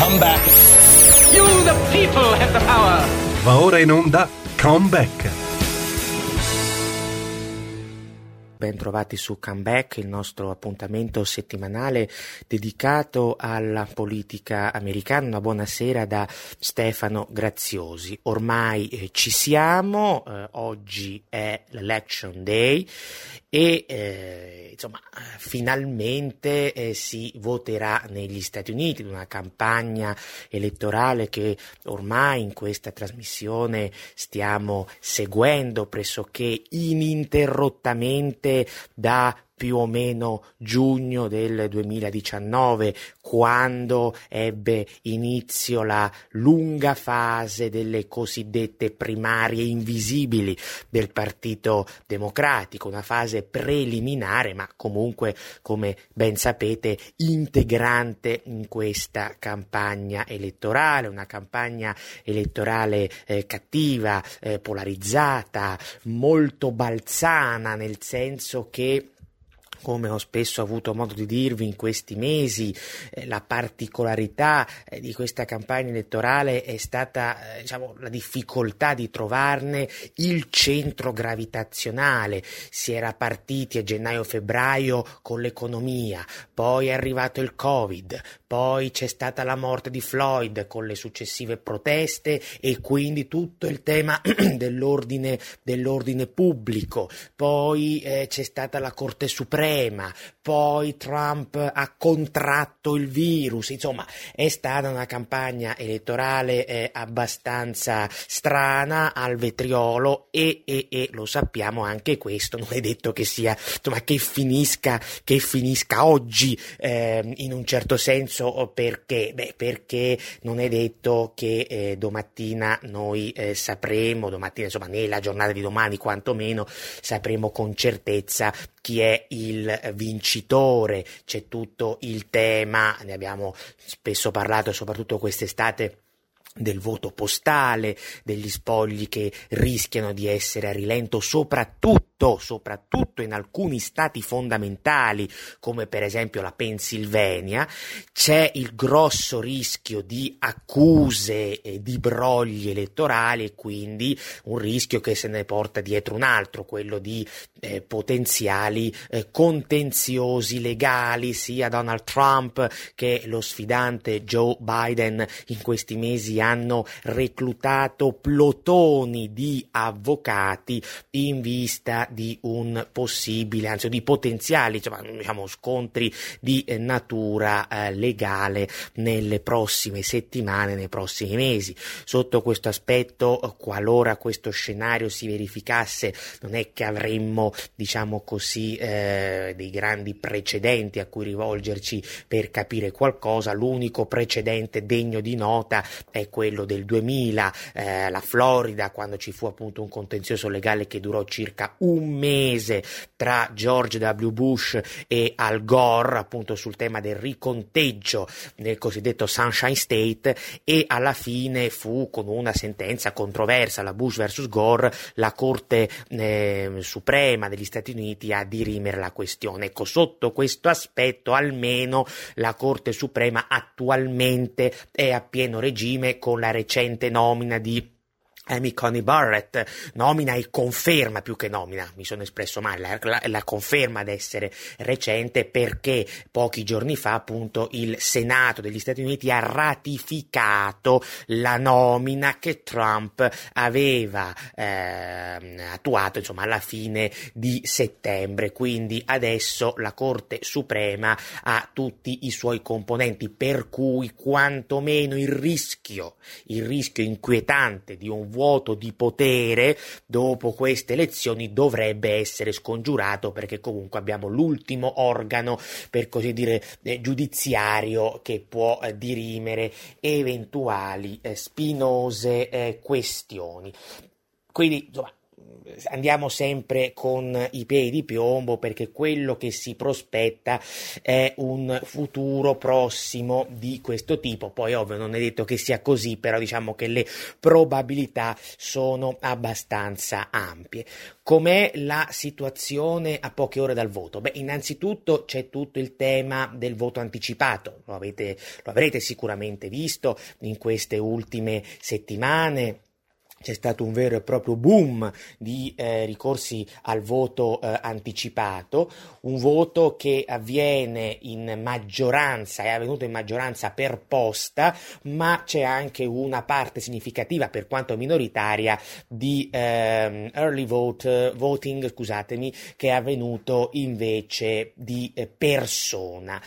Come back. You, the people, have the power. Va ora in onda Comeback. Ben trovati su Comeback, il nostro appuntamento settimanale dedicato alla politica americana. Una buonasera da Stefano Graziosi. Ormai eh, ci siamo, eh, oggi è l'Election Day e eh, insomma finalmente eh, si voterà negli Stati Uniti, una campagna elettorale che ormai in questa trasmissione stiamo seguendo pressoché ininterrottamente da più o meno giugno del 2019, quando ebbe inizio la lunga fase delle cosiddette primarie invisibili del Partito Democratico, una fase preliminare, ma comunque, come ben sapete, integrante in questa campagna elettorale, una campagna elettorale eh, cattiva, eh, polarizzata, molto balzana, nel senso che come ho spesso avuto modo di dirvi in questi mesi, eh, la particolarità eh, di questa campagna elettorale è stata eh, diciamo, la difficoltà di trovarne il centro gravitazionale. Si era partiti a gennaio-febbraio con l'economia, poi è arrivato il Covid, poi c'è stata la morte di Floyd con le successive proteste e quindi tutto il tema dell'ordine, dell'ordine pubblico, poi c'è stata la Corte Suprema problema, poi Trump ha contratto il virus, insomma è stata una campagna elettorale eh, abbastanza strana al vetriolo e, e, e, lo sappiamo anche questo, non è detto che sia, insomma che finisca, che finisca oggi eh, in un certo senso perché? Beh, perché non è detto che eh, domattina noi eh, sapremo, domattina insomma nella giornata di domani quantomeno sapremo con certezza chi è il vincitore, c'è tutto il tema, ne abbiamo spesso parlato soprattutto quest'estate del voto postale, degli spogli che rischiano di essere a rilento soprattutto soprattutto in alcuni stati fondamentali, come per esempio la Pennsylvania, c'è il grosso rischio di accuse e di brogli elettorali e quindi un rischio che se ne porta dietro un altro, quello di eh, potenziali eh, contenziosi legali sia Donald Trump che lo sfidante Joe Biden in questi mesi hanno reclutato plotoni di avvocati in vista di un possibile, anzi di potenziali insomma, diciamo, scontri di eh, natura eh, legale nelle prossime settimane, nei prossimi mesi. Sotto questo aspetto, qualora questo scenario si verificasse, non è che avremmo, diciamo così, eh, dei grandi precedenti a cui rivolgerci per capire qualcosa. L'unico precedente degno di nota è quello del 2000, eh, la Florida, quando ci fu appunto un contenzioso legale che durò circa un un mese tra George W. Bush e Al Gore, appunto sul tema del riconteggio nel cosiddetto Sunshine State, e alla fine fu con una sentenza controversa, la Bush vs. Gore, la Corte eh, Suprema degli Stati Uniti a dirimere la questione. Ecco, sotto questo aspetto almeno la Corte Suprema attualmente è a pieno regime con la recente nomina di Amy Coney Barrett nomina e conferma più che nomina, mi sono espresso male, la, la, conferma d'essere recente perché pochi giorni fa appunto il Senato degli Stati Uniti ha ratificato la nomina che Trump aveva eh, attuato insomma alla fine di settembre, quindi adesso la Corte Suprema ha tutti i suoi componenti per cui quantomeno il rischio, il rischio inquietante di un vuoto di potere dopo queste elezioni dovrebbe essere scongiurato perché comunque abbiamo l'ultimo organo per così dire eh, giudiziario che può eh, dirimere eventuali eh, spinose eh, questioni. Quindi insomma andiamo sempre con i piedi di piombo perché quello che si prospetta è un futuro prossimo di questo tipo. Poi ovvio non è detto che sia così, però diciamo che le probabilità sono abbastanza ampie. Com'è la situazione a poche ore dal voto? Beh, innanzitutto c'è tutto il tema del voto anticipato, lo, avete, lo avrete sicuramente visto in queste ultime settimane c'è stato un vero e proprio boom di eh, ricorsi al voto eh, anticipato, un voto che avviene in maggioranza, è avvenuto in maggioranza per posta, ma c'è anche una parte significativa, per quanto minoritaria, di ehm, early vote, voting, scusatemi, che è avvenuto invece di eh, persona.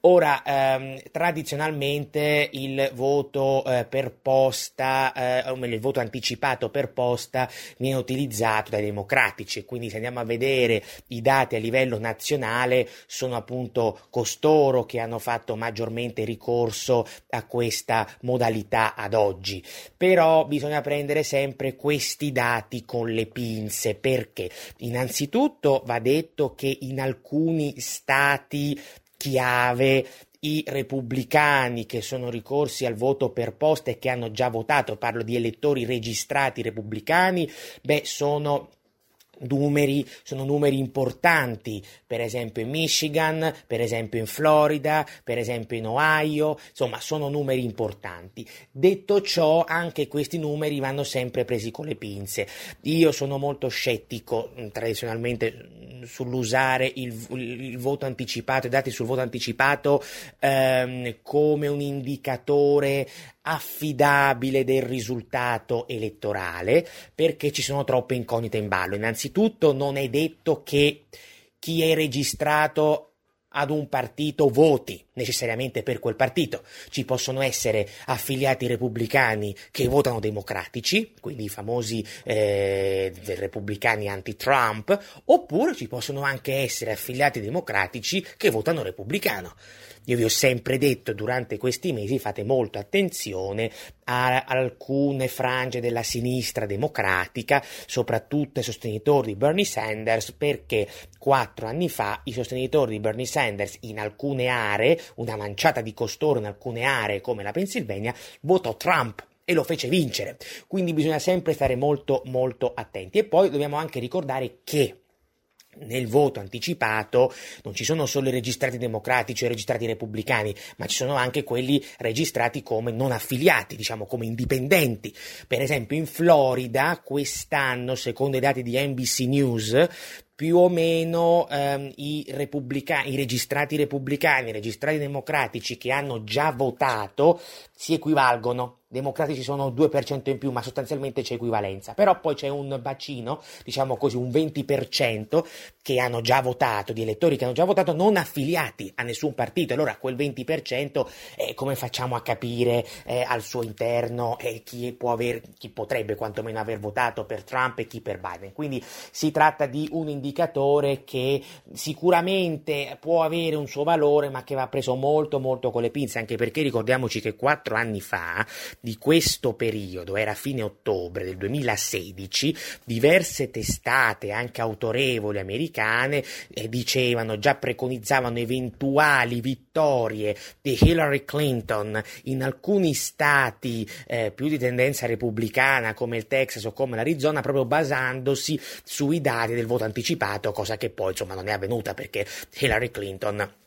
Ora, ehm, tradizionalmente il voto eh, per posta, eh, o meglio il voto anticipato, anticipato per posta viene utilizzato dai democratici. Quindi se andiamo a vedere i dati a livello nazionale sono appunto costoro che hanno fatto maggiormente ricorso a questa modalità ad oggi. Però bisogna prendere sempre questi dati con le pinze perché innanzitutto va detto che in alcuni stati chiave i repubblicani che sono ricorsi al voto per posta e che hanno già votato, parlo di elettori registrati repubblicani, beh, sono numeri, sono numeri importanti, per esempio in Michigan, per esempio in Florida, per esempio in Ohio, insomma sono numeri importanti. Detto ciò, anche questi numeri vanno sempre presi con le pinze. Io sono molto scettico mm, tradizionalmente mm, sull'usare il, il voto anticipato, i dati sul voto anticipato ehm, come un indicatore affidabile del risultato elettorale perché ci sono troppe incognite in ballo. Innanzitutto non è detto che chi è registrato ad un partito voti necessariamente per quel partito. Ci possono essere affiliati repubblicani che votano democratici, quindi i famosi eh, repubblicani anti-Trump, oppure ci possono anche essere affiliati democratici che votano repubblicano. Io vi ho sempre detto durante questi mesi fate molto attenzione a alcune frange della sinistra democratica, soprattutto ai sostenitori di Bernie Sanders, perché quattro anni fa i sostenitori di Bernie Sanders in alcune aree, una manciata di costoro in alcune aree come la Pennsylvania, votò Trump e lo fece vincere. Quindi bisogna sempre stare molto molto attenti. E poi dobbiamo anche ricordare che nel voto anticipato non ci sono solo i registrati democratici o i registrati repubblicani, ma ci sono anche quelli registrati come non affiliati, diciamo come indipendenti. Per esempio in Florida quest'anno, secondo i dati di NBC News, più o meno ehm, i, repubblicani, i registrati repubblicani, i registrati democratici che hanno già votato si equivalgono democratici sono 2% in più, ma sostanzialmente c'è equivalenza. Però poi c'è un bacino, diciamo così, un 20% che hanno già votato, di elettori che hanno già votato, non affiliati a nessun partito. Allora quel 20% eh, come facciamo a capire eh, al suo interno eh, chi, aver, chi potrebbe quantomeno aver votato per Trump e chi per Biden? Quindi si tratta di un indicatore che sicuramente può avere un suo valore, ma che va preso molto molto con le pinze, anche perché ricordiamoci che quattro anni fa di questo periodo, era fine ottobre del 2016, diverse testate, anche autorevoli americane, eh, dicevano, già preconizzavano eventuali vittorie di Hillary Clinton in alcuni stati eh, più di tendenza repubblicana come il Texas o come l'Arizona, proprio basandosi sui dati del voto anticipato, cosa che poi insomma non è avvenuta perché Hillary Clinton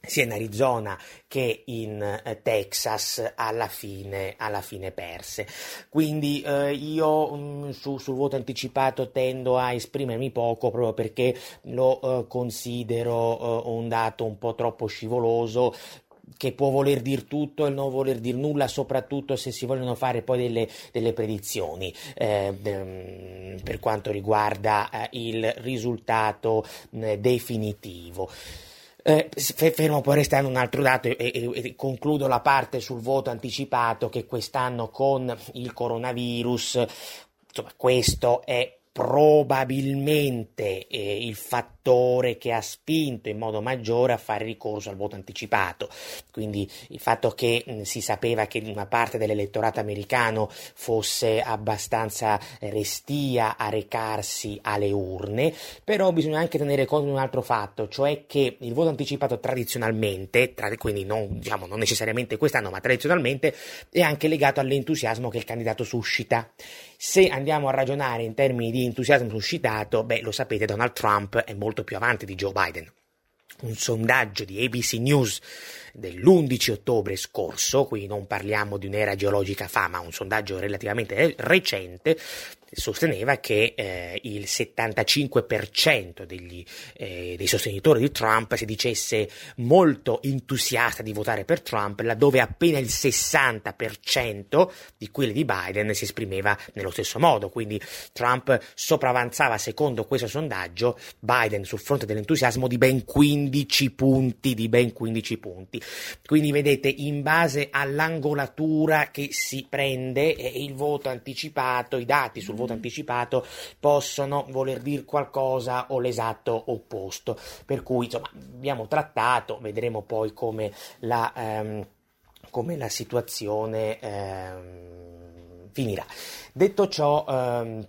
sia in Arizona che in eh, Texas alla fine, alla fine perse. Quindi eh, io mh, mm, su, sul voto anticipato tendo a esprimermi poco proprio perché lo eh, considero eh, un dato un po' troppo scivoloso che può voler dire tutto e non voler dire nulla, soprattutto se si vogliono fare poi delle, delle predizioni eh, per quanto riguarda eh, il risultato eh, definitivo. Eh, fermo poi restando un altro dato e, e, e, concludo la parte sul voto anticipato che quest'anno con il coronavirus, insomma, questo è probabilmente eh, il fattore fattore che ha spinto in modo maggiore a fare ricorso al voto anticipato. Quindi il fatto che mh, si sapeva che una parte dell'elettorato americano fosse abbastanza restia a recarsi alle urne, però bisogna anche tenere conto di un altro fatto, cioè che il voto anticipato tradizionalmente, tra, quindi non, diciamo, non necessariamente quest'anno, ma tradizionalmente, è anche legato all'entusiasmo che il candidato suscita. Se andiamo a ragionare in termini di entusiasmo suscitato, beh, lo sapete, Donald Trump è molto più avanti di Joe Biden. Un sondaggio di ABC News dell'11 ottobre scorso, qui non parliamo di un'era geologica fa, ma un sondaggio relativamente recente, sosteneva che eh, il 75% degli, eh, dei sostenitori di Trump si dicesse molto entusiasta di votare per Trump, laddove appena il 60% di quelli di Biden si esprimeva nello stesso modo. Quindi Trump sopravanzava, secondo questo sondaggio, Biden sul fronte dell'entusiasmo di ben 15 punti, di ben 15 punti. Quindi vedete, in base all'angolatura che si prende eh, il voto anticipato, i dati sul voto anticipato possono voler dire qualcosa o l'esatto opposto. Per cui insomma abbiamo trattato, vedremo poi come la, ehm, come la situazione ehm, finirà. Detto ciò, ehm,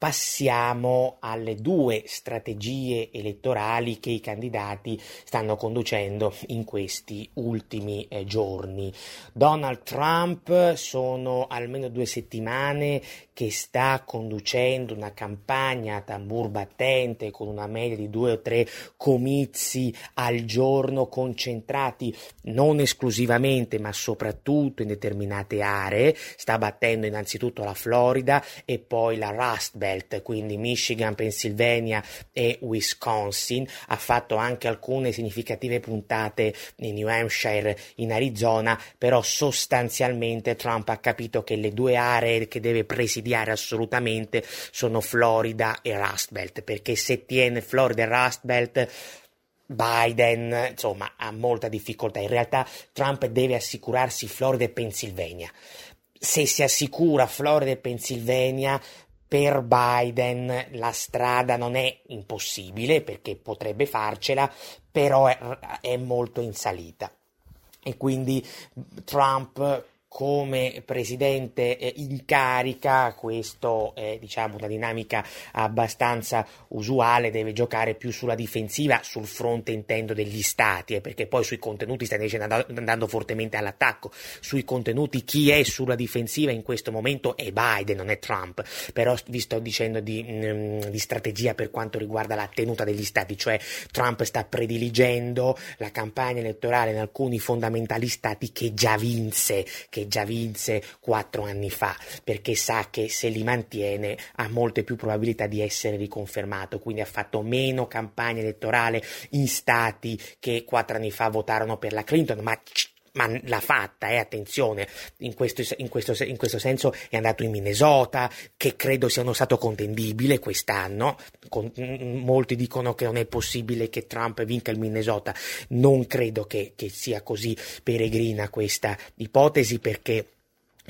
passiamo alle due strategie elettorali che i candidati stanno conducendo in questi ultimi eh, giorni. Donald Trump sono almeno due settimane che sta conducendo una campagna a tambur battente con una media di due o tre comizi al giorno concentrati non esclusivamente ma soprattutto in determinate aree. Sta battendo innanzitutto la Florida e poi la Rust Belt Belt, quindi Michigan, Pennsylvania e Wisconsin, ha fatto anche alcune significative puntate in New Hampshire, in Arizona, però sostanzialmente Trump ha capito che le due aree che deve presidiare assolutamente sono Florida e Rust Belt, perché se tiene Florida e Rust Belt Biden, insomma, ha molta difficoltà. In realtà Trump deve assicurarsi Florida e Pennsylvania. Se si assicura Florida e Pennsylvania, per Biden la strada non è impossibile perché potrebbe farcela, però è, è molto in salita. E quindi Trump come presidente eh, in carica, questo è diciamo una dinamica abbastanza usuale, deve giocare più sulla difensiva, sul fronte intendo degli stati, eh, perché poi sui contenuti sta invece andando fortemente all'attacco, sui contenuti chi è sulla difensiva in questo momento è Biden, non è Trump, però vi sto dicendo di, mh, mm, di strategia per quanto riguarda la tenuta degli stati, cioè Trump sta prediligendo la campagna elettorale in alcuni fondamentali stati che già vinse, che che già vinse quattro anni fa, perché sa che se li mantiene ha molte più probabilità di essere riconfermato, quindi ha fatto meno campagna elettorale in stati che quattro anni fa votarono per la Clinton, ma ma l'ha fatta, eh, attenzione, in questo, in, questo, in questo, senso è andato in Minnesota, che credo sia uno stato contendibile quest'anno, Con, molti dicono che non è possibile che Trump vinca il Minnesota, non credo che, che sia così peregrina questa ipotesi perché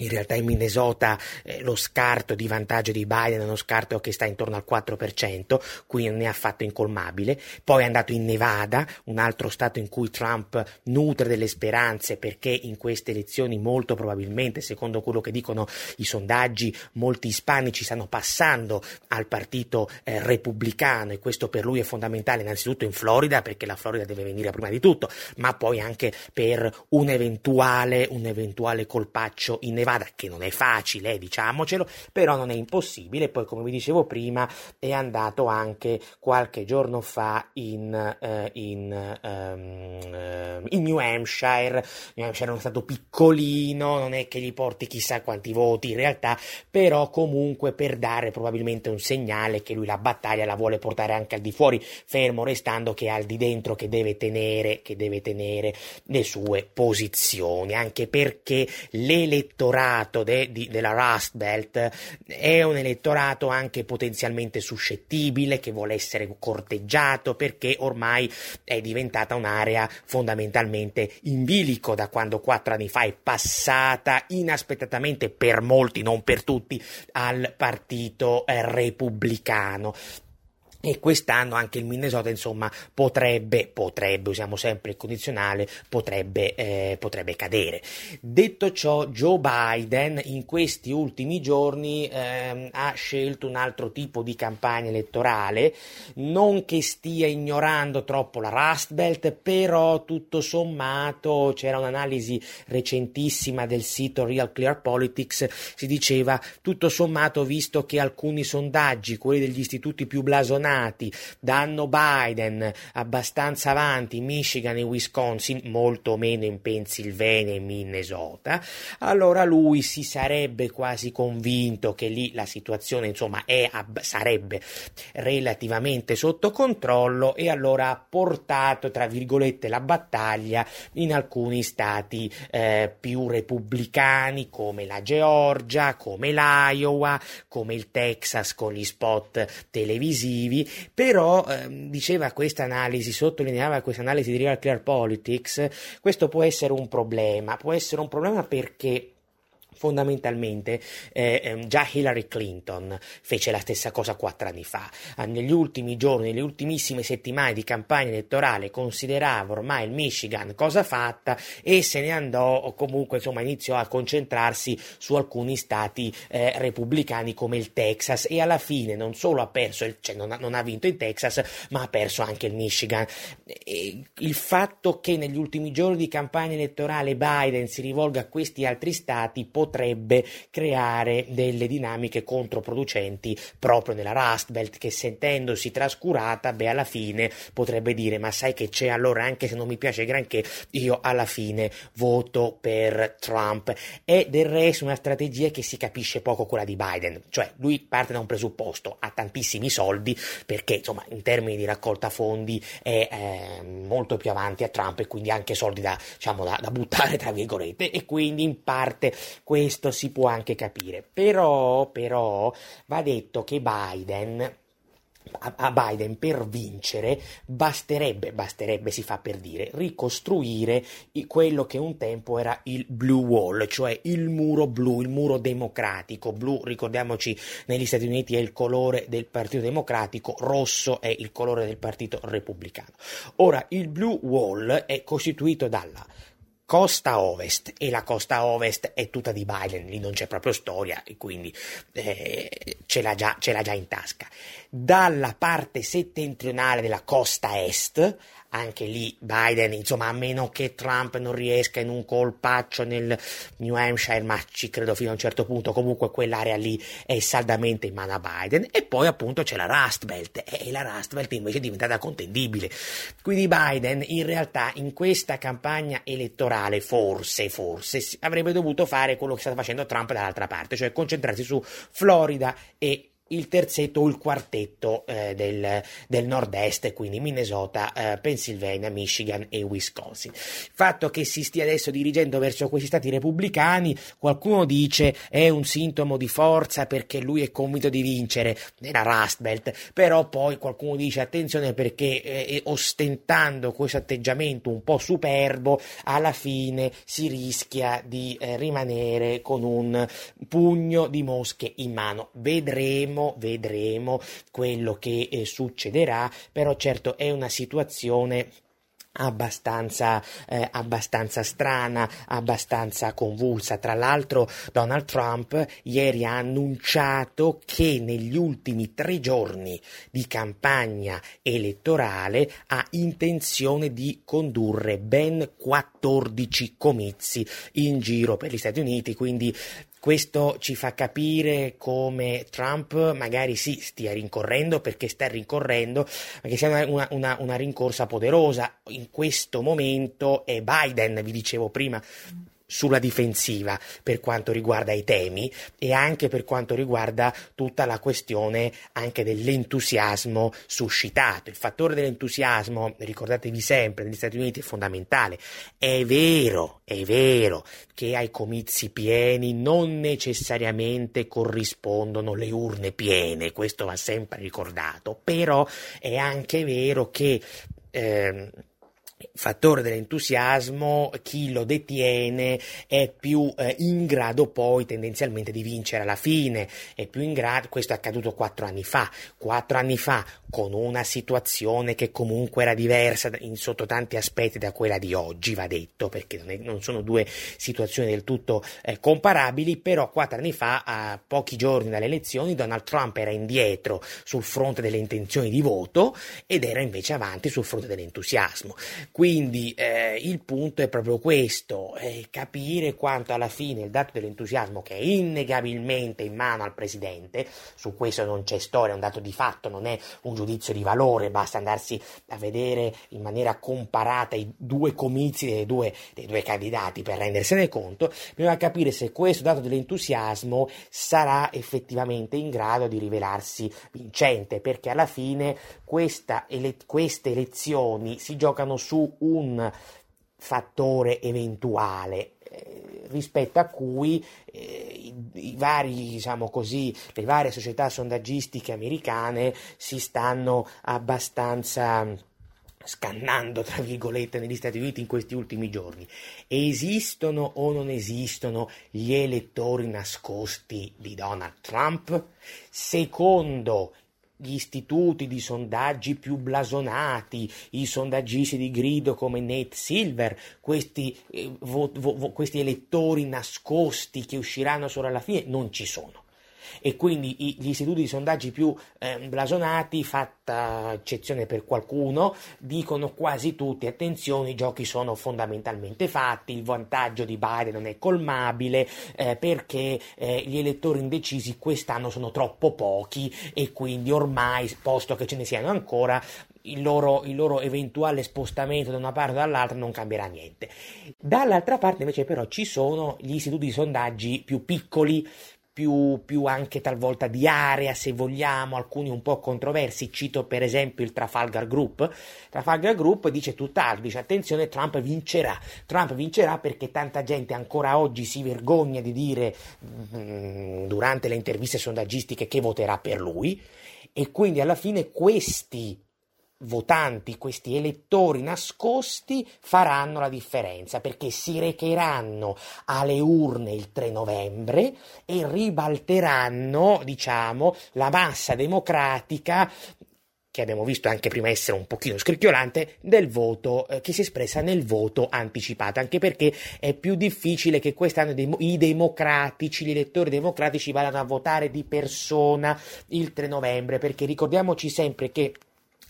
in realtà in Minnesota eh, lo scarto di vantaggio di Biden è uno scarto che sta intorno al 4%, quindi non è affatto incolmabile. Poi è andato in Nevada, un altro stato in cui Trump nutre delle speranze perché in queste elezioni molto probabilmente, secondo quello che dicono i sondaggi, molti ispanici stanno passando al partito eh, repubblicano e questo per lui è fondamentale innanzitutto in Florida perché la Florida deve venire prima di tutto, ma poi anche per un eventuale, un eventuale colpaccio in Nevada vada, che non è facile, eh, diciamocelo, però non è impossibile. Poi, come vi dicevo prima, è andato anche qualche giorno fa in, eh, in, um, in New Hampshire. New Hampshire è uno stato piccolino, non è che gli porti chissà quanti voti in realtà, però comunque per dare probabilmente un segnale che lui la battaglia la vuole portare anche al di fuori, fermo restando che è al di dentro che deve tenere, che deve tenere le sue posizioni, anche perché l'elettorato elettorato de, di, della Rust Belt è un elettorato anche potenzialmente suscettibile, che vuole essere corteggiato perché ormai è diventata un'area fondamentalmente in bilico da quando quattro anni fa è passata inaspettatamente per molti, non per tutti, al partito eh, repubblicano e quest'anno anche il Minnesota insomma potrebbe, potrebbe, usiamo sempre il condizionale, potrebbe, eh, potrebbe cadere. Detto ciò, Joe Biden in questi ultimi giorni eh, ha scelto un altro tipo di campagna elettorale, non che stia ignorando troppo la Rust Belt, però tutto sommato c'era un'analisi recentissima del sito Real Clear Politics, si diceva tutto sommato visto che alcuni sondaggi, quelli degli istituti più blasonati, governati danno Biden abbastanza avanti in Michigan e Wisconsin, molto meno in Pennsylvania e Minnesota, allora lui si sarebbe quasi convinto che lì la situazione insomma è, sarebbe relativamente sotto controllo e allora ha portato tra virgolette la battaglia in alcuni stati eh, più repubblicani come la Georgia, come l'Iowa, come il Texas con gli spot televisivi però ehm, diceva questa analisi, sottolineava questa analisi di Real Clear Politics, questo può essere un problema, può essere un problema perché fondamentalmente eh, ehm, già Hillary Clinton fece la stessa cosa quattro anni fa. Ah, negli ultimi giorni, nelle ultimissime settimane di campagna elettorale considerava ormai il Michigan cosa fatta e se ne andò o comunque insomma iniziò a concentrarsi su alcuni stati eh, repubblicani come il Texas e alla fine non solo ha perso, il, cioè non ha, non ha vinto in Texas ma ha perso anche il Michigan. E il fatto che negli ultimi giorni di campagna elettorale Biden si rivolga a questi altri stati potrebbe potrebbe creare delle dinamiche controproducenti proprio nella Rust Belt che sentendosi trascurata, beh alla fine potrebbe dire ma sai che c'è allora anche se non mi piace granché io alla fine voto per Trump è del resto una strategia che si capisce poco quella di Biden, cioè lui parte da un presupposto, ha tantissimi soldi perché insomma in termini di raccolta fondi è eh, molto più avanti a Trump e quindi anche soldi da, diciamo, da, da buttare tra virgolette e quindi in parte questo si può anche capire. Però, però va detto che Biden a Biden per vincere basterebbe, basterebbe si fa per dire, ricostruire quello che un tempo era il Blue Wall, cioè il muro blu, il muro democratico. Blu, ricordiamoci, negli Stati Uniti è il colore del Partito Democratico, rosso è il colore del Partito Repubblicano. Ora, il Blue Wall è costituito dalla costa ovest e la costa ovest è tutta di Biden, lì non c'è proprio storia e quindi eh, ce, l'ha già, ce l'ha già in tasca. Dalla parte settentrionale della costa est anche lì Biden, insomma, a meno che Trump non riesca in un colpaccio nel New Hampshire, ma ci credo fino a un certo punto, comunque quell'area lì è saldamente in mano a Biden. E poi appunto c'è la Rust Belt, e la Rust Belt invece è diventata contendibile. Quindi Biden in realtà in questa campagna elettorale forse, forse avrebbe dovuto fare quello che sta facendo Trump dall'altra parte, cioè concentrarsi su Florida e il terzetto o il quartetto eh, del, del, nord-est, quindi Minnesota, eh, Pennsylvania, Michigan e Wisconsin. Il fatto che si stia adesso dirigendo verso questi stati repubblicani, qualcuno dice è un sintomo di forza perché lui è convinto di vincere nella Rust Belt, però poi qualcuno dice attenzione perché eh, ostentando questo atteggiamento un po' superbo, alla fine si rischia di eh, rimanere con un pugno di mosche in mano. Vedremo vedremo, vedremo quello che eh, succederà, però certo è una situazione Abbastanza, eh, abbastanza strana, abbastanza convulsa. Tra l'altro, Donald Trump ieri ha annunciato che negli ultimi tre giorni di campagna elettorale ha intenzione di condurre ben 14 comizi in giro per gli Stati Uniti, quindi questo ci fa capire come Trump magari sì stia rincorrendo perché sta rincorrendo, ma che sia una, una, una rincorsa poderosa. In questo momento è Biden, vi dicevo prima, sulla difensiva per quanto riguarda i temi e anche per quanto riguarda tutta la questione anche dell'entusiasmo suscitato. Il fattore dell'entusiasmo, ricordatevi sempre, negli Stati Uniti è fondamentale. È vero, è vero che ai comizi pieni non necessariamente corrispondono le urne piene, questo va sempre ricordato, però è anche vero che eh, fattore dell'entusiasmo, chi lo detiene è più eh, in grado poi tendenzialmente di vincere alla fine, è più in grado, questo è accaduto quattro anni fa, quattro anni fa con una situazione che comunque era diversa in, sotto tanti aspetti da quella di oggi, va detto, perché non, è, non sono due situazioni del tutto eh, comparabili, però quattro anni fa, a pochi giorni dalle elezioni, Donald Trump era indietro sul fronte delle intenzioni di voto ed era invece avanti sul fronte dell'entusiasmo. Quindi eh, il punto è proprio questo, eh, capire quanto alla fine il dato dell'entusiasmo che è innegabilmente in mano al presidente, su questo non c'è storia, è un dato di fatto, non è un giudizio di valore, basta andarsi a vedere in maniera comparata i due comizi dei due, dei due candidati per rendersene conto, bisogna capire se questo dato dell'entusiasmo sarà effettivamente in grado di rivelarsi vincente, perché alla fine ele- queste elezioni si giocano su un fattore eventuale eh, rispetto a cui eh, i, i, vari, diciamo così, le varie società sondaggistiche americane si stanno abbastanza scannando, tra virgolette, negli Stati Uniti in questi ultimi giorni. Esistono o non esistono gli elettori nascosti di Donald Trump? Secondo gli istituti di sondaggi più blasonati, i sondaggisti di grido come Nate Silver, questi, eh, vo, vo, questi elettori nascosti che usciranno solo alla fine, non ci sono e quindi gli istituti di sondaggi più eh, blasonati, fatta eccezione per qualcuno, dicono quasi tutti attenzione i giochi sono fondamentalmente fatti, il vantaggio di Biden non è colmabile eh, perché eh, gli elettori indecisi quest'anno sono troppo pochi e quindi ormai, posto che ce ne siano ancora, il loro, il loro, eventuale spostamento da una parte o dall'altra non cambierà niente. Dall'altra parte invece però ci sono gli istituti di sondaggi più piccoli, più, più, anche talvolta di area, se vogliamo, alcuni un po' controversi. Cito per esempio il Trafalgar Group. Trafalgar Group dice tutt'altro, dice attenzione, Trump vincerà. Trump vincerà perché tanta gente ancora oggi si vergogna di dire mm, durante le interviste sondaggistiche che voterà per lui e quindi alla fine questi votanti, questi elettori nascosti faranno la differenza perché si recheranno alle urne il 3 novembre e ribalteranno, diciamo, la massa democratica che abbiamo visto anche prima essere un pochino scricchiolante, del voto eh, che si è espressa nel voto anticipato, anche perché è più difficile che quest'anno i democratici, gli elettori democratici vadano a votare di persona il 3 novembre, perché ricordiamoci sempre che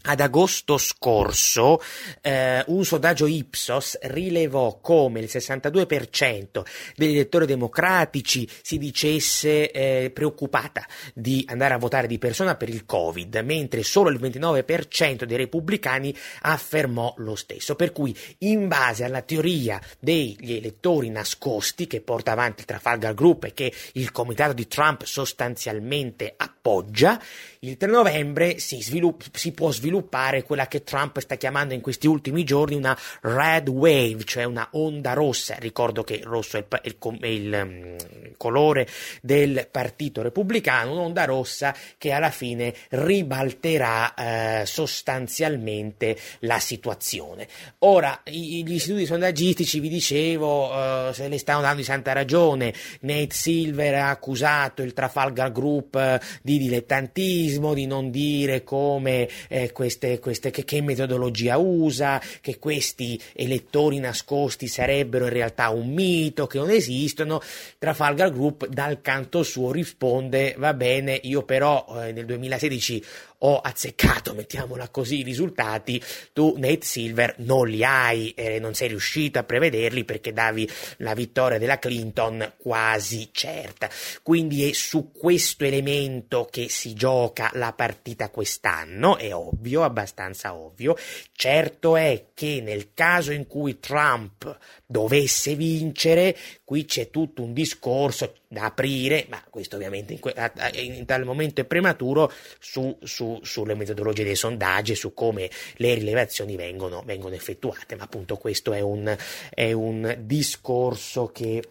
ad agosto scorso eh, un sondaggio Ipsos rilevò come il 62% degli elettori democratici si dicesse eh, preoccupata di andare a votare di persona per il Covid, mentre solo il 29% dei repubblicani affermò lo stesso. Per cui, in base alla teoria degli elettori nascosti che porta avanti il Trafalgar Group e che il comitato di Trump sostanzialmente appoggia, il 3 novembre si, svilupp- si può sviluppare quella che Trump sta chiamando in questi ultimi giorni una red wave, cioè una onda rossa. Ricordo che il rosso è il, il, il um, colore del Partito Repubblicano, un'onda rossa che alla fine ribalterà eh, sostanzialmente la situazione. Ora, gli istituti sondaggistici, vi dicevo, eh, se ne stanno dando di santa ragione. Nate Silver ha accusato il Trafalgar Group eh, di dilettantismo, di non dire come eh, queste, queste, che, che metodologia usa, che questi elettori nascosti sarebbero in realtà un mito, che non esistono. Trafalgar Group dal canto suo risponde va bene, io però eh, nel 2016 ho azzeccato, mettiamola così, i risultati, tu Nate Silver non li hai, eh, non sei riuscito a prevederli perché davi la vittoria della Clinton quasi certa. Quindi è su questo elemento che si gioca la partita quest'anno, è ovvio, abbastanza ovvio. Certo è che nel caso in cui Trump dovesse vincere, qui c'è tutto un discorso da aprire, ma questo ovviamente in, que- in tal momento è prematuro, su, su, sulle metodologie dei sondaggi, su come le rilevazioni vengono, vengono effettuate, ma appunto questo è un, è un discorso che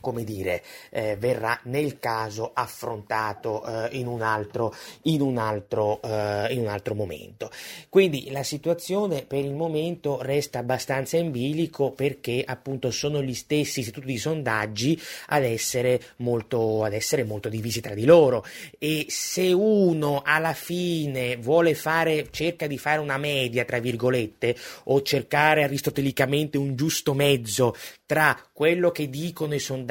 come dire, eh, verrà nel caso affrontato eh, in, un altro, in, un altro, eh, in un altro momento. Quindi la situazione per il momento resta abbastanza in bilico perché appunto sono gli stessi istituti di sondaggi ad essere molto, ad essere molto divisi tra di loro e se uno alla fine vuole fare, cerca di fare una media tra virgolette o cercare aristotelicamente un giusto mezzo tra quello che dicono i sondaggi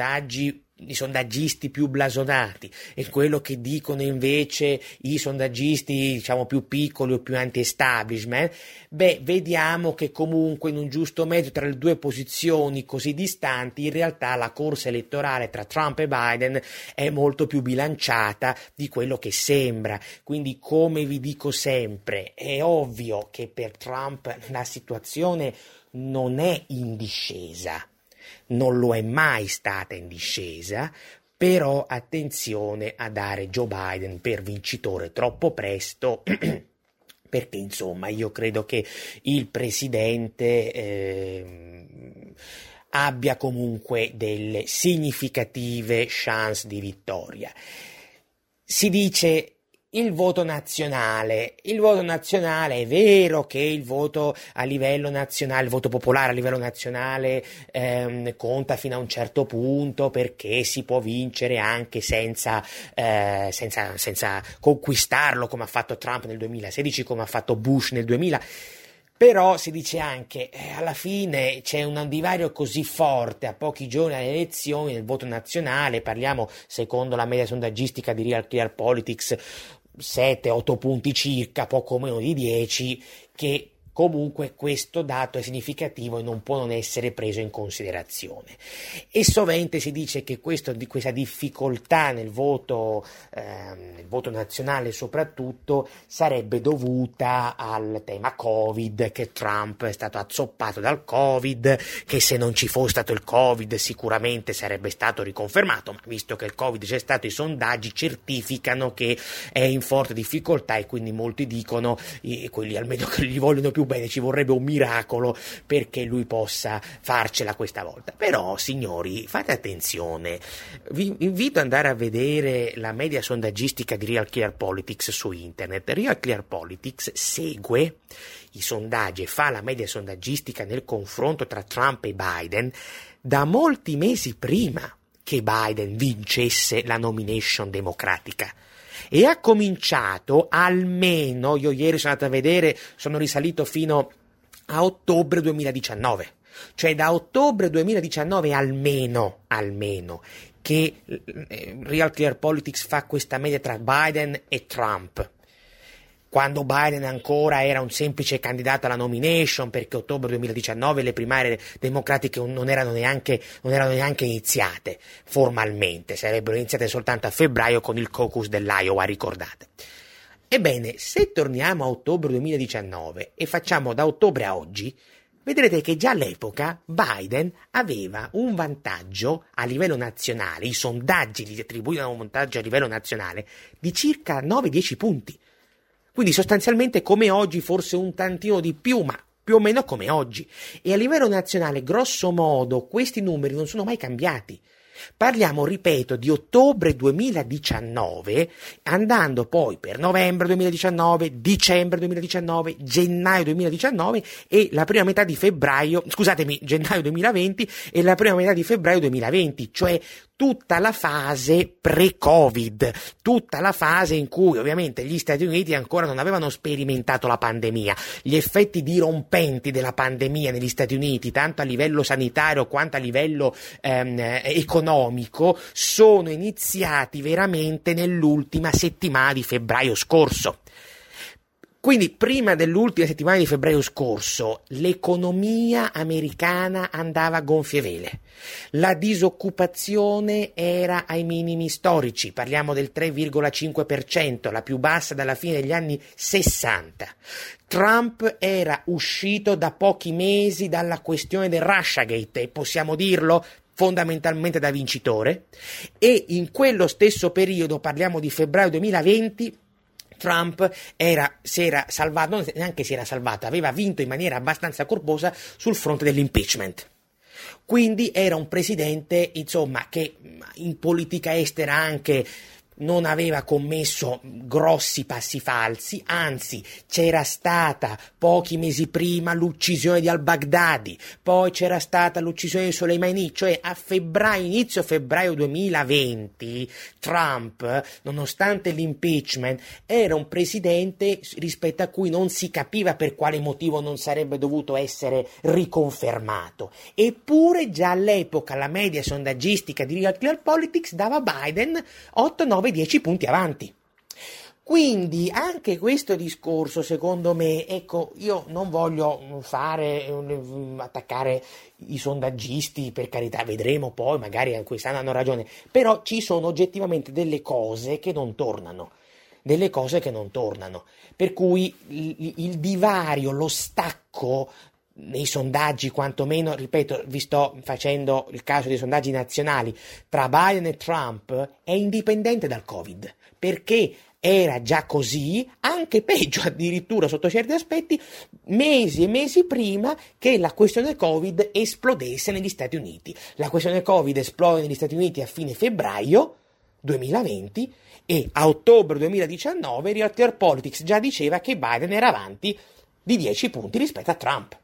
i sondaggisti più blasonati e quello che dicono invece i sondaggisti diciamo più piccoli o più anti-establishment, beh, vediamo che comunque in un giusto mezzo tra le due posizioni così distanti, in realtà la corsa elettorale tra Trump e Biden è molto più bilanciata di quello che sembra. Quindi, come vi dico sempre, è ovvio che per Trump la situazione non è in discesa non lo è mai stata in discesa, però attenzione a dare Joe Biden per vincitore troppo presto. perché insomma io credo che il presidente eh, abbia comunque delle significative chance di vittoria. Si dice il voto nazionale. Il voto nazionale è vero che il voto a livello nazionale, il voto popolare a livello nazionale ehm, conta fino a un certo punto perché si può vincere anche senza, eh, senza, senza conquistarlo come ha fatto Trump nel 2016, come ha fatto Bush nel 2000. Però si dice anche, eh, alla fine c'è un divario così forte a pochi giorni alle elezioni nel voto nazionale, parliamo secondo la media sondaggistica di Real Clear Politics 7-8 punti circa, poco meno di 10, che Comunque questo dato è significativo e non può non essere preso in considerazione. E sovente si dice che questo, questa difficoltà nel voto, eh, nel voto nazionale soprattutto sarebbe dovuta al tema Covid, che Trump è stato azzoppato dal Covid, che se non ci fosse stato il Covid sicuramente sarebbe stato riconfermato, ma visto che il Covid c'è stato i sondaggi certificano che è in forte difficoltà e quindi molti dicono, quelli almeno che gli vogliono più bene, ci vorrebbe un miracolo perché lui possa farcela questa volta. Però, signori, fate attenzione, vi invito ad andare a vedere la media sondaggistica di Real Clear Politics su internet. Real Clear Politics segue i sondaggi e fa la media sondaggistica nel confronto tra Trump e Biden da molti mesi prima che Biden vincesse la nomination democratica e ha cominciato almeno, io ieri sono andato a vedere, sono risalito fino a ottobre 2019, cioè da ottobre 2019 almeno, almeno, che eh, Real Clear Politics fa questa media tra Biden e Trump quando Biden ancora era un semplice candidato alla nomination, perché ottobre 2019 le primarie democratiche non erano neanche, non erano neanche iniziate formalmente, sarebbero iniziate soltanto a febbraio con il caucus dell'Iowa, ricordate. Ebbene, se torniamo a ottobre 2019 e facciamo da ottobre a oggi, vedrete che già all'epoca Biden aveva un vantaggio a livello nazionale, i sondaggi gli attribuivano un vantaggio a livello nazionale di circa 9-10 punti. Quindi sostanzialmente come oggi, forse un tantino di più, ma più o meno come oggi. E a livello nazionale, grosso modo, questi numeri non sono mai cambiati. Parliamo, ripeto, di ottobre 2019, andando poi per novembre 2019, dicembre 2019, gennaio 2019 e la prima metà di febbraio, scusatemi, gennaio 2020 e la prima metà di febbraio 2020, cioè tutta la fase pre-Covid, tutta la fase in cui ovviamente gli Stati Uniti ancora non avevano sperimentato la pandemia, gli effetti dirompenti della pandemia negli Stati Uniti, tanto a livello sanitario quanto a livello ehm, economico, sono iniziati veramente nell'ultima settimana di febbraio scorso. Quindi prima dell'ultima settimana di febbraio scorso l'economia americana andava a gonfie vele, la disoccupazione era ai minimi storici, parliamo del 3,5%, la più bassa dalla fine degli anni 60. Trump era uscito da pochi mesi dalla questione del Russiagate e possiamo dirlo fondamentalmente da vincitore e in quello stesso periodo, parliamo di febbraio 2020, Trump era, si era salvato, non neanche si era salvato, aveva vinto in maniera abbastanza corposa sul fronte dell'impeachment. Quindi era un presidente, insomma, che in politica estera anche non aveva commesso grossi passi falsi, anzi c'era stata pochi mesi prima l'uccisione di al-Baghdadi, poi c'era stata l'uccisione di Soleimani, cioè a febbraio, inizio febbraio 2020 Trump, nonostante l'impeachment, era un presidente rispetto a cui non si capiva per quale motivo non sarebbe dovuto essere riconfermato. Eppure già all'epoca la media sondaggistica di Real Clear Politics dava Biden 8-9 10 punti avanti. Quindi anche questo discorso, secondo me, ecco, io non voglio fare, attaccare i sondaggisti, per carità, vedremo poi, magari quest'anno hanno ragione, però ci sono oggettivamente delle cose che non tornano delle cose che non tornano. Per cui il, il, divario, lo stacco nei sondaggi, quantomeno, ripeto, vi sto facendo il caso dei sondaggi nazionali, tra Biden e Trump è indipendente dal Covid, perché era già così, anche peggio addirittura sotto certi aspetti, mesi e mesi prima che la questione Covid esplodesse negli Stati Uniti. La questione Covid esplode negli Stati Uniti a fine febbraio 2020 e a ottobre 2019 Real Clear Politics già diceva che Biden era avanti di 10 punti rispetto a Trump.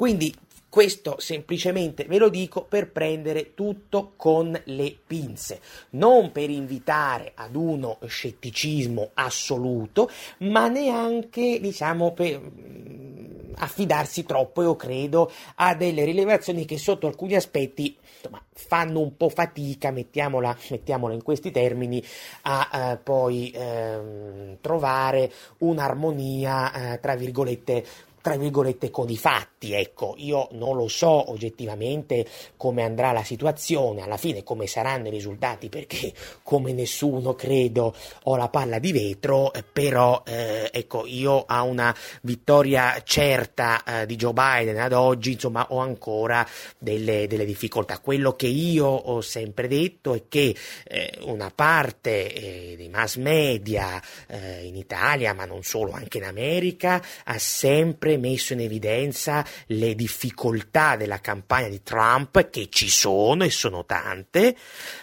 Quindi questo semplicemente ve lo dico per prendere tutto con le pinze, non per invitare ad uno scetticismo assoluto, ma neanche, diciamo, per mm, affidarsi troppo, io credo, a delle rilevazioni che sotto alcuni aspetti insomma, fanno un po' fatica, mettiamola, mettiamola in questi termini, a eh, poi eh, trovare un'armonia, eh, tra virgolette, tra virgolette con i fatti, ecco, io non lo so oggettivamente come andrà la situazione, alla fine come saranno i risultati, perché come nessuno credo ho la palla di vetro, eh, però eh, ecco, io a una vittoria certa eh, di Joe Biden ad oggi, insomma, ho ancora delle, delle, difficoltà. Quello che io ho sempre detto è che eh, una parte eh, dei mass media eh, in Italia, ma non solo, anche in America, ha sempre sempre messo in evidenza le difficoltà della campagna di Trump, che ci sono e sono tante,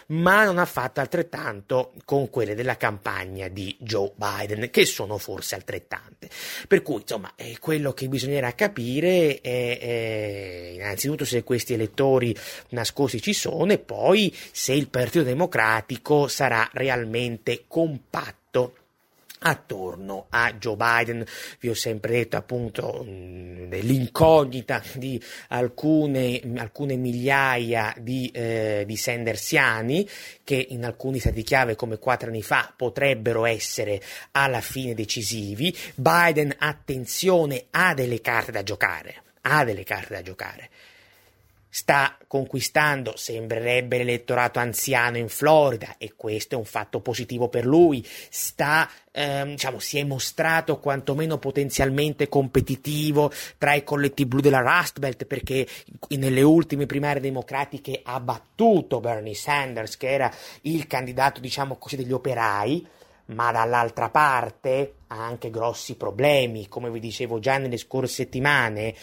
ma non ha fatto altrettanto con quelle della campagna di Joe Biden, che sono forse altrettante. Per cui, insomma, eh, quello che bisognerà capire è, è innanzitutto se questi elettori nascosti ci sono e poi se il Partito Democratico sarà realmente compatto attorno a Joe Biden. Vi ho sempre detto appunto dell'incognita di alcune, alcune migliaia di, eh, di sendersiani che in alcuni stati chiave come quattro anni fa potrebbero essere alla fine decisivi. Biden, attenzione, ha delle carte da giocare. Ha delle carte da giocare sta conquistando, sembrerebbe, l'elettorato anziano in Florida e questo è un fatto positivo per lui, sta, ehm, diciamo, si è mostrato quantomeno potenzialmente competitivo tra i colletti blu della Rust Belt perché nelle ultime primarie democratiche ha battuto Bernie Sanders che era il candidato, diciamo così, degli operai, ma dall'altra parte ha anche grossi problemi, come vi dicevo già nelle scorse settimane,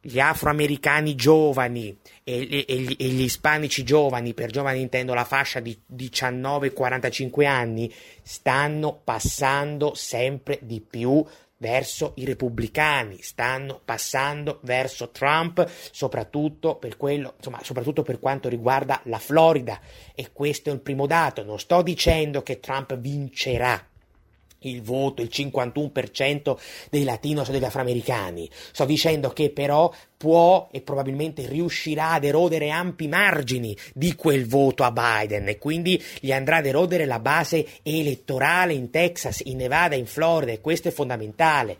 gli afroamericani giovani e, e, gli, e, gli, ispanici giovani, per giovani intendo la fascia di 19-45 anni, stanno passando sempre di più verso i repubblicani, stanno passando verso Trump, soprattutto per, quello, insomma, soprattutto per quanto riguarda la Florida. E questo è il primo dato. Non sto dicendo che Trump vincerà il voto, il 51% dei latinos e degli afroamericani. Sto dicendo che però può e probabilmente riuscirà ad erodere ampi margini di quel voto a Biden e quindi gli andrà ad erodere la base elettorale in Texas, in Nevada, in Florida e questo è fondamentale.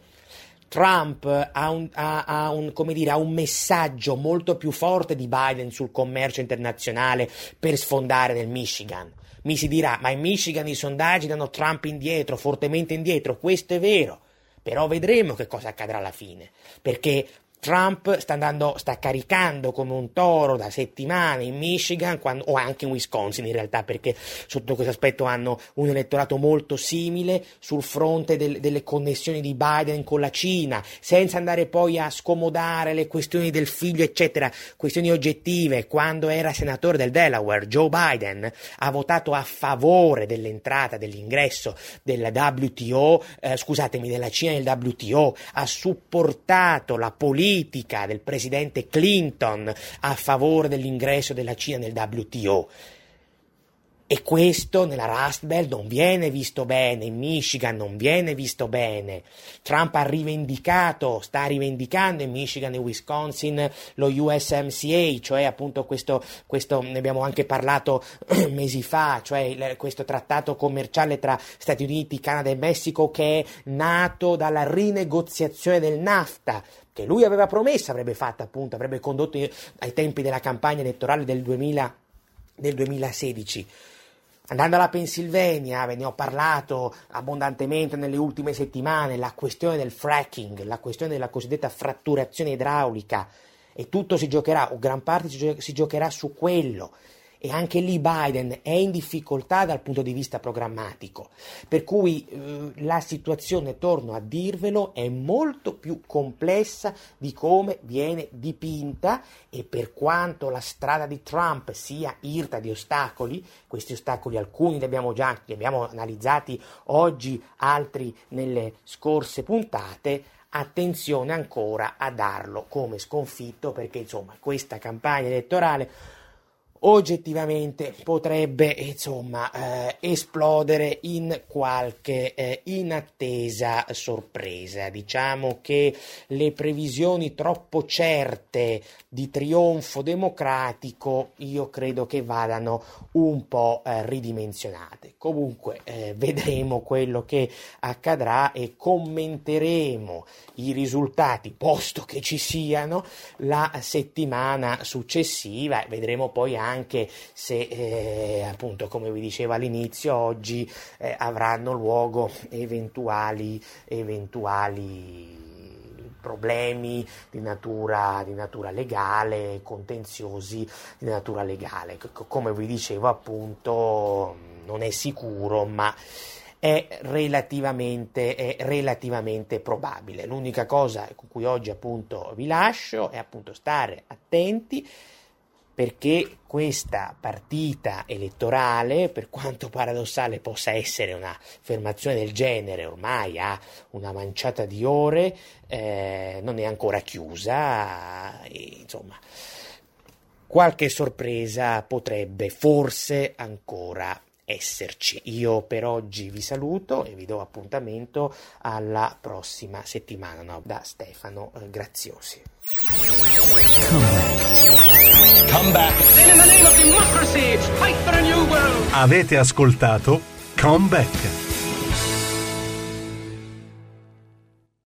Trump ha un, ha, ha, un, dire, ha un, messaggio molto più forte di Biden sul commercio internazionale per sfondare nel Michigan. Mi si dirà, ma in Michigan i sondaggi danno Trump indietro, fortemente indietro, questo è vero, però vedremo che cosa accadrà alla fine, perché Trump sta, andando, sta caricando come un toro da settimane in Michigan quando, o anche in Wisconsin in realtà perché sotto questo aspetto hanno un elettorato molto simile sul fronte del, delle connessioni di Biden con la Cina senza andare poi a scomodare le questioni del figlio eccetera. Questioni oggettive quando era senatore del Delaware Joe Biden ha votato a favore dell'entrata dell'ingresso della WTO eh, scusatemi della Cina nel WTO ha supportato la politica politica del presidente Clinton a favore dell'ingresso della Cina nel WTO. E questo nella Rust Belt non viene visto bene, in Michigan non viene visto bene. Trump ha rivendicato, sta rivendicando in Michigan e Wisconsin lo USMCA, cioè appunto questo, questo ne abbiamo anche parlato mesi fa, cioè questo trattato commerciale tra Stati Uniti, Canada e Messico che è nato dalla rinegoziazione del NAFTA che lui aveva promesso avrebbe fatto appunto, avrebbe condotto ai tempi della campagna elettorale del, 2000, del 2016. Andando alla Pennsylvania, ve ne ho parlato abbondantemente nelle ultime settimane, la questione del fracking, la questione della cosiddetta fratturazione idraulica, e tutto si giocherà, o gran parte si giocherà su quello e anche lì Biden è in difficoltà dal punto di vista programmatico, per cui eh, la situazione, torno a dirvelo, è molto più complessa di come viene dipinta e per quanto la strada di Trump sia irta di ostacoli, questi ostacoli alcuni li abbiamo già li abbiamo analizzati oggi, altri nelle scorse puntate, attenzione ancora a darlo come sconfitto perché insomma questa campagna elettorale oggettivamente potrebbe insomma eh, esplodere in qualche eh, inattesa sorpresa. Diciamo che le previsioni troppo certe di trionfo democratico io credo che vadano un po' eh, ridimensionate. Comunque eh, vedremo quello che accadrà e commenteremo i risultati, posto che ci siano, la settimana successiva. Vedremo poi anche se eh, appunto come vi dicevo all'inizio oggi eh, avranno luogo eventuali, eventuali problemi di natura, di natura, legale, contenziosi di natura legale. Come vi dicevo appunto non è sicuro ma è relativamente, è relativamente probabile. L'unica cosa con cui oggi appunto vi lascio è appunto stare attenti perché questa partita elettorale, per quanto paradossale possa essere un'affermazione del genere, ormai ha una manciata di ore, eh, non è ancora chiusa, e, insomma, qualche sorpresa potrebbe forse ancora esserci. Io per oggi vi saluto e vi do appuntamento alla prossima settimana no, da Stefano eh, Graziosi. Avete ascoltato Come Back.